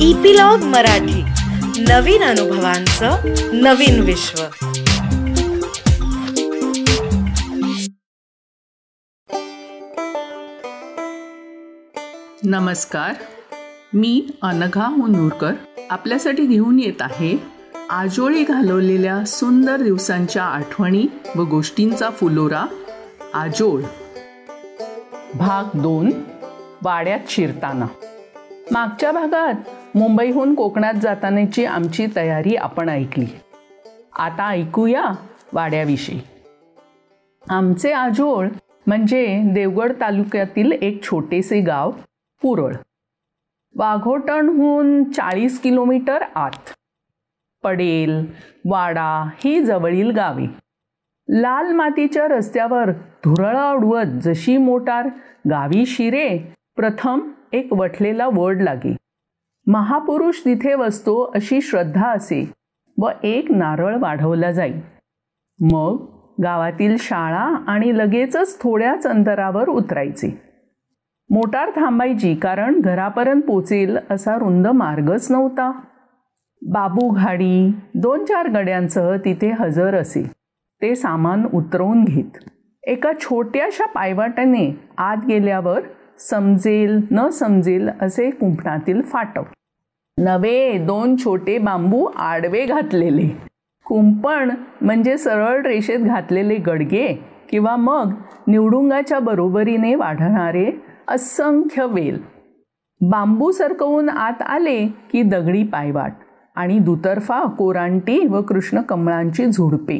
Epilogue Marathi. नवीन अनुभवांचं नवीन विश्व. नमस्कार. मी अनघा मुनूरकर. आपल्यासाठी घेऊन येत आहे आजोळी घालवलेल्या सुंदर दिवसांच्या आठवणी व गोष्टींचा फुलोरा आजोळ. भाग दोन. वाड्यात शिरताना. मागच्या भागात मुंबईहून कोकणात जातानाची आमची तयारी आपण ऐकली. आता ऐकूया वाड्याविषयी. आमचे आजोळ म्हणजे देवगड तालुक्यातील एक छोटेसे गाव पुरळ. वाघोटणहून चाळीस किलोमीटर आत. पडेल वाडा ही जवळील गावे. लाल मातीच्या रस्त्यावर धुरळा उडवत जशी मोटार गावी शिरे प्रथम एक वठलेला वड लागे. महापुरुष तिथे वसतो अशी श्रद्धा असे व एक नारळ वाढवला जाई. मग गावातील शाळा आणि लगेचच थोड्याच अंतरावर उतरायचे. मोटार थांबायची कारण घरापर्यंत पोचेल असा रुंद मार्गच नव्हता. बाबू घाडी दोन चार गड्यांसह तिथे हजर असे. ते सामान उतरवून घेत. एका छोट्याशा पायवाटाने आत गेल्यावर समजेल न समजेल असे कुंपणातील फाटव नवे दोन छोटे बांबू आडवे घातलेले. कुंपण म्हणजे सरळ रेषेत घातलेले गडगे किंवा मग निवडुंगाच्या बरोबरीने वाढणारे असंख्य वेल. बांबू सरकवून आत आले की दगडी पायवाट आणि दुतर्फा कोरांटी व कृष्ण कमळांची झुडपे.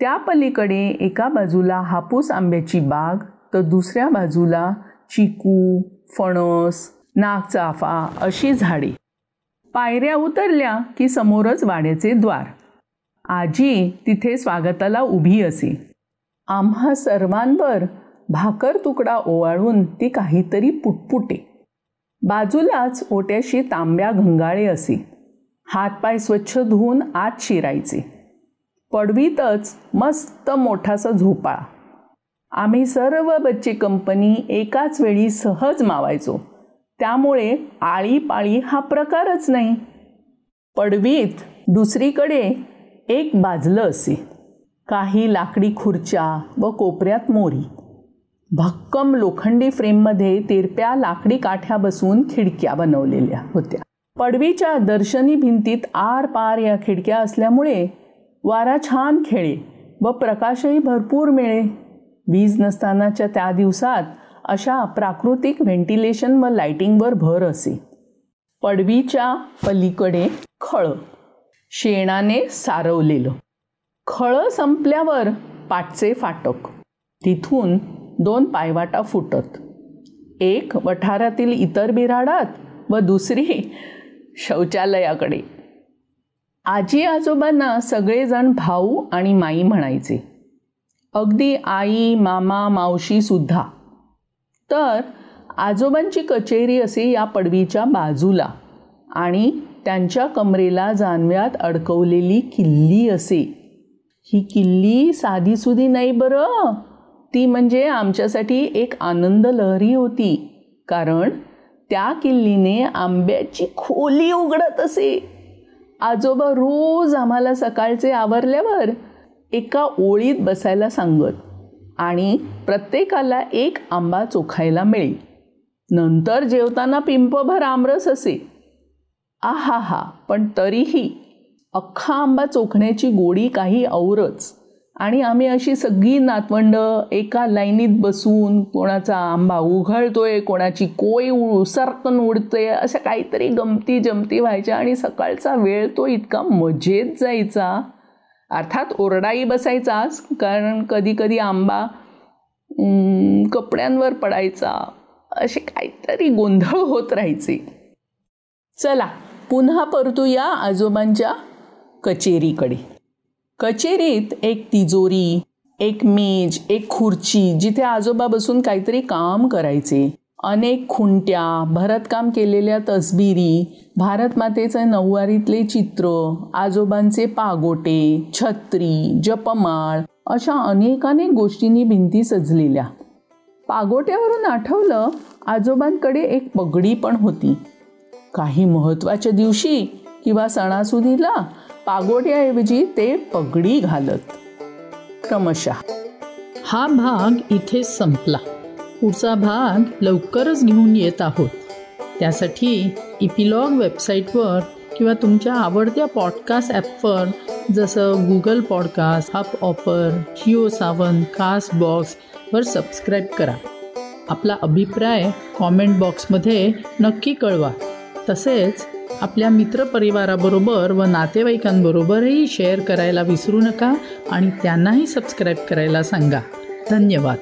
त्या पलीकडे एका बाजूला हापूस आंब्याची बाग तर दुसऱ्या बाजूला चिकू फणस नागचाफा अशी झाडे. पायऱ्या उतरल्या की समोरच वाड्याचे द्वार. आजी तिथे स्वागताला उभी असे. आम्हा सर्वांवर भाकर तुकडा ओवाळून ती काहीतरी पुटपुटे. बाजूलाच ओट्याशी तांब्या घंगाळे असे. हातपाय स्वच्छ धुवून आत शिरायचे. पडवीतच मस्त मोठासा झोपाळा. आम्ही सर्व बच्चे कंपनी एकाच वेळी सहज मावायचो. त्यामुळे आळीपाळी हा प्रकारच नाही. पडवीत दुसरीकडे एक बाजलं असे. काही लाकडी खुर्च्या व कोपऱ्यात मोरी. भक्कम लोखंडी फ्रेममध्ये तिरप्या लाकडी काठ्या बसून खिडक्या बनवलेल्या होत्या. पडवीच्या दर्शनी भिंतीत आर पार या खिडक्या असल्यामुळे वारा छान खेळे व प्रकाशही भरपूर मिळे. वीज नसतानाच्या त्या दिवसात अशा प्राकृतिक व्हेंटिलेशन व लाइटिंगवर भर असे. पडवीच्या पलीकडे खळ. शेणाने सारवलेलं. खळं संपल्यावर पाटचे फाटक. तिथून दोन पायवाटा फुटत. एक वठारातील इतर बिराडात व दुसरी शौचालयाकडे. आजी आजोबांना सगळेजण भाऊ आणि माई म्हणायचे. अगदी आई मामा मावशीसुद्धा तर आजोबांची कचेरी असे या पडवीच्या बाजूला आणि त्यांच्या कमरेला जानव्यात अडकवलेली किल्ली असे. ही किल्ली साधीसुधी नाही बरं. ती म्हणजे आमच्यासाठी एक आनंद लहरी होती. कारण त्या किल्लीने आंब्याची खोली उघडत असे. आजोबा रोज आम्हाला सकाळचे आवरल्यावर एका ओळीत बसायला सांगत. आणि प्रत्येकाला एक आंबा चोखायला मिळेल. नंतर जेवताना पिंपभर आमरस असे. आहा हा पण तरीही अख्खा आंबा चोखण्याची गोडी काही औरच. आणि आम्ही अशी सगळी नातवंड एका लाईनीत बसून कोणाचा आंबा उघळतोय कोणाची कोय उसरकन उडते अशा काहीतरी गमती जमती व्हायच्या आणि सकाळचा वेळ तो इतका मजेत जायचा. अर्थात ओरडाही बसायचाच कारण कधी कधी आंबा कपड्यांवर पडायचा असे काहीतरी गोंधळ होत राहायचे. चला पुन्हा परतूया आजोबांच्या कचेरीकडे. कचेरीत एक तिजोरी एक मेज एक खुर्ची जिथे आजोबा बसून काहीतरी काम करायचे. अनेक खुंट्या भरतकाम केलेल्या तसबिरी भारतमातेचे नऊवारीतले चित्र आजोबांचे पागोटे छत्री जपमाळ अशा अनेकानेक गोष्टींनी भिंती सजलेल्या. पागोट्यावरून आठवलं आजोबांकडे एक पगडी पण होती. काही महत्त्वाच्या दिवशी किंवा सणासुदीला पागोट्याऐवजी ते पगडी घालत. क्रमशः. हा भाग इथे संपला. पुढचा भाग लवकरच घेऊन येत आहोत. त्यासाठी इपिलॉग वेबसाईटवर किंवा तुमच्या आवडत्या पॉडकास्ट ॲपवर जसं गुगल पॉडकास्ट हप ऑपर जिओ सावन कास्ट बॉक्सवर सबस्क्राईब करा. आपला अभिप्राय कॉमेंट बॉक्समध्ये नक्की कळवा. तसेच आपल्या मित्रपरिवाराबरोबर व नातेवाईकांबरोबरही शेअर करायला विसरू नका आणि त्यांनाही सबस्क्राईब करायला सांगा. धन्यवाद.